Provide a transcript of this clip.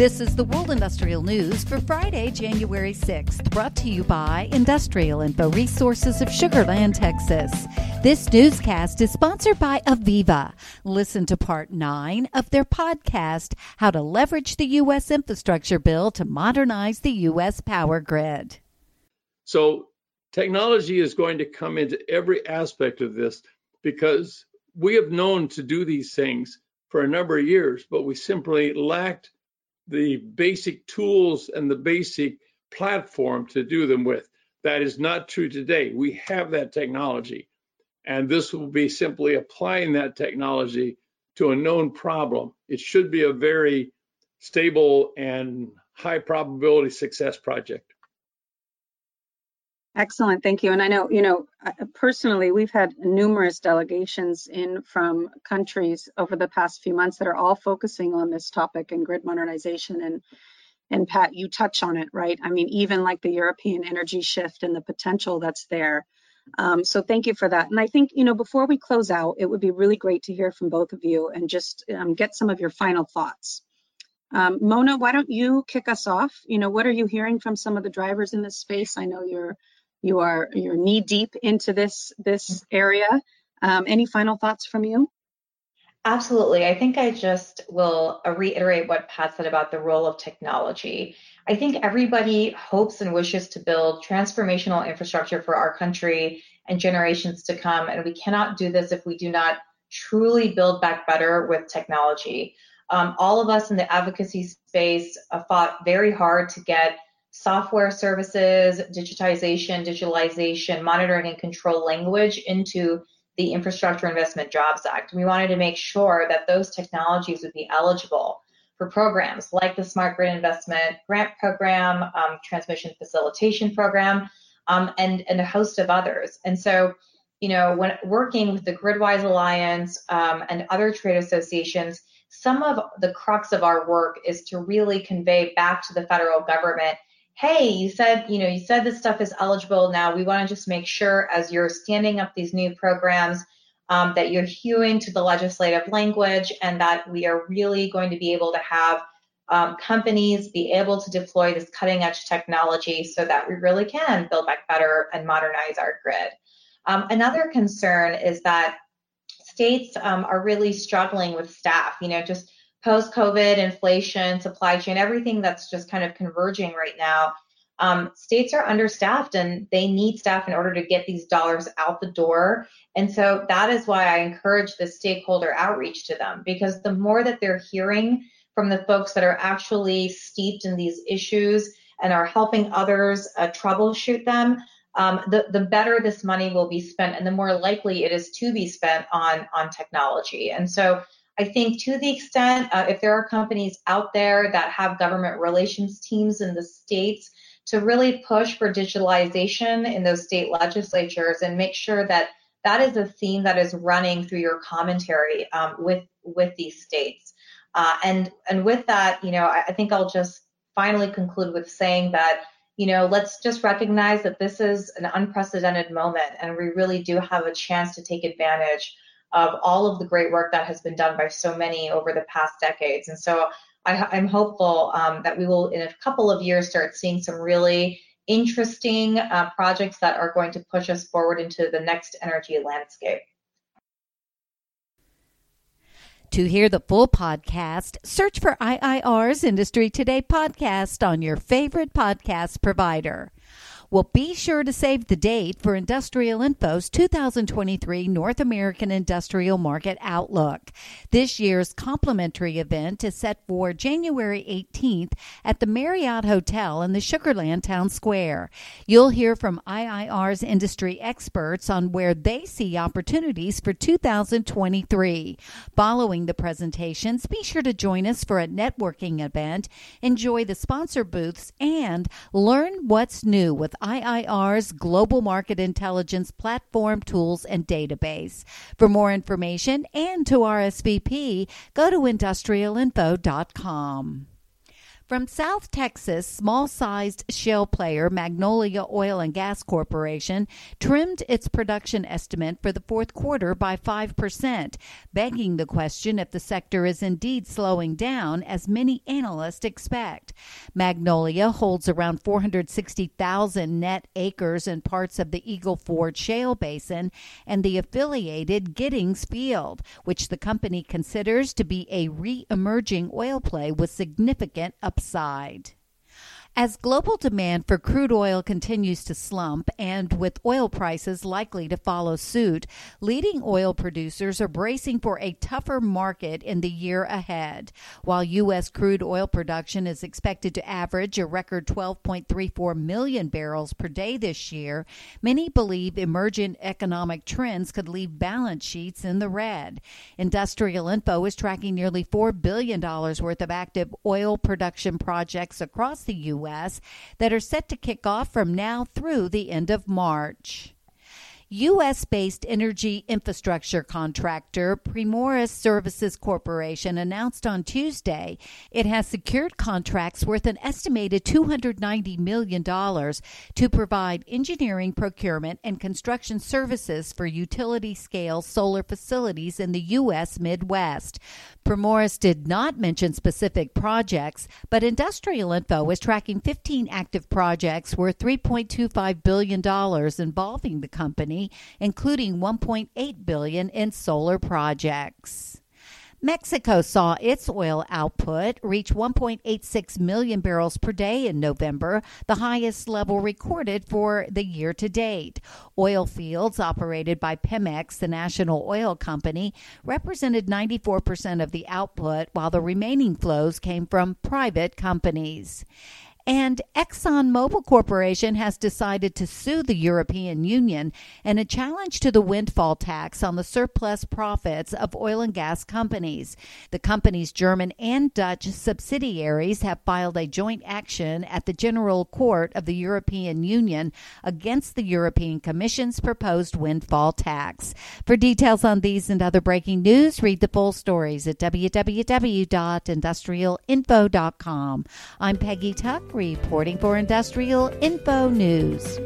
This is the World Industrial News for Friday, January 6th, brought to you by Industrial Info Resources of Sugar Land, Texas. This newscast is sponsored by AVEVA. Listen to part 9 of their podcast, How to Leverage the U.S. Infrastructure Bill to Modernize the U.S. Power Grid. So, technology is going to come into every aspect of this because we have known to do these things for a number of years, but we simply lacked the basic tools and the basic platform to do them with. That is not true today. We have that technology, and this will be simply applying that technology to a known problem. It should be a very stable and high probability success project. Excellent, thank you. And I know, you know, personally, we've had numerous delegations in from countries over the past few months that are all focusing on this topic and grid modernization. And and Pat, you touch on it, right? I mean, even like the European energy shift and the potential that's there. Um, so thank you for that. And I think, you know, before we close out, it would be really great to hear from both of you and just um, get some of your final thoughts. Um, Mona, why don't you kick us off? You know, what are you hearing from some of the drivers in this space? I know you're you are you're knee deep into this this area. Um, any final thoughts from you? Absolutely. I think I just will uh, reiterate what Pat said about the role of technology. I think everybody hopes and wishes to build transformational infrastructure for our country and generations to come. And we cannot do this if we do not truly build back better with technology. Um, all of us in the advocacy space uh, fought very hard to get software services, digitization, digitalization, monitoring and control language into the Infrastructure Investment Jobs Act. We wanted to make sure that those technologies would be eligible for programs like the Smart Grid Investment Grant Program, um, Transmission Facilitation Program, um, and, and a host of others. And so, you know, when working with the Gridwise Alliance um, and other trade associations, some of the crux of our work is to really convey back to the federal government hey, you said, you know, you said this stuff is eligible now. We want to just make sure as you're standing up these new programs um, that you're hewing to the legislative language and that we are really going to be able to have um, companies be able to deploy this cutting edge technology so that we really can build back better and modernize our grid. Um, another concern is that states um, are really struggling with staff, you know, just post COVID, inflation, supply chain, everything that's just kind of converging right now. Um, states are understaffed and they need staff in order to get these dollars out the door. And so that is why I encourage the stakeholder outreach to them because the more that they're hearing from the folks that are actually steeped in these issues and are helping others uh, troubleshoot them, um, the, the better this money will be spent and the more likely it is to be spent on, on technology. And so I think to the extent uh, if there are companies out there that have government relations teams in the states to really push for digitalization in those state legislatures and make sure that that is a theme that is running through your commentary um, with with these states. Uh, and and with that, you know, I, I think I'll just finally conclude with saying that you know, let's just recognize that this is an unprecedented moment and we really do have a chance to take advantage of all of the great work that has been done by so many over the past decades. And so I, am hopeful um, that we will, in a couple of years, start seeing some really interesting uh, projects that are going to push us forward into the next energy landscape. To hear the full podcast, search for IIR's Industry Today podcast on your favorite podcast provider. Well, be sure to save the date for Industrial Info's 2023 North American Industrial Market Outlook. This year's complimentary event is set for January 18th at the Marriott Hotel in the Sugar Land Town Square. You'll hear from IIR's industry experts on where they see opportunities for 2023. Following the presentations, be sure to join us for a networking event, enjoy the sponsor booths, and learn what's new with IIR's Global Market Intelligence Platform Tools and Database. For more information and to RSVP, go to industrialinfo.com. From South Texas, small sized shale player Magnolia Oil and Gas Corporation trimmed its production estimate for the fourth quarter by 5%, begging the question if the sector is indeed slowing down, as many analysts expect. Magnolia holds around 460,000 net acres in parts of the Eagle Ford Shale Basin and the affiliated Giddings Field, which the company considers to be a re emerging oil play with significant upside upside. As global demand for crude oil continues to slump and with oil prices likely to follow suit, leading oil producers are bracing for a tougher market in the year ahead. While U.S. crude oil production is expected to average a record 12.34 million barrels per day this year, many believe emergent economic trends could leave balance sheets in the red. Industrial Info is tracking nearly $4 billion worth of active oil production projects across the U.S. U.S. that are set to kick off from now through the end of March. U.S. based energy infrastructure contractor Primoris Services Corporation announced on Tuesday it has secured contracts worth an estimated $290 million to provide engineering, procurement, and construction services for utility scale solar facilities in the U.S. Midwest. Primoris did not mention specific projects, but Industrial Info is tracking 15 active projects worth $3.25 billion involving the company including 1.8 billion in solar projects. Mexico saw its oil output reach 1.86 million barrels per day in November, the highest level recorded for the year to date. Oil fields operated by Pemex, the national oil company, represented 94% of the output, while the remaining flows came from private companies. And ExxonMobil Corporation has decided to sue the European Union in a challenge to the windfall tax on the surplus profits of oil and gas companies. The company's German and Dutch subsidiaries have filed a joint action at the General Court of the European Union against the European Commission's proposed windfall tax. For details on these and other breaking news, read the full stories at www.industrialinfo.com. I'm Peggy Tuck reporting for Industrial Info News.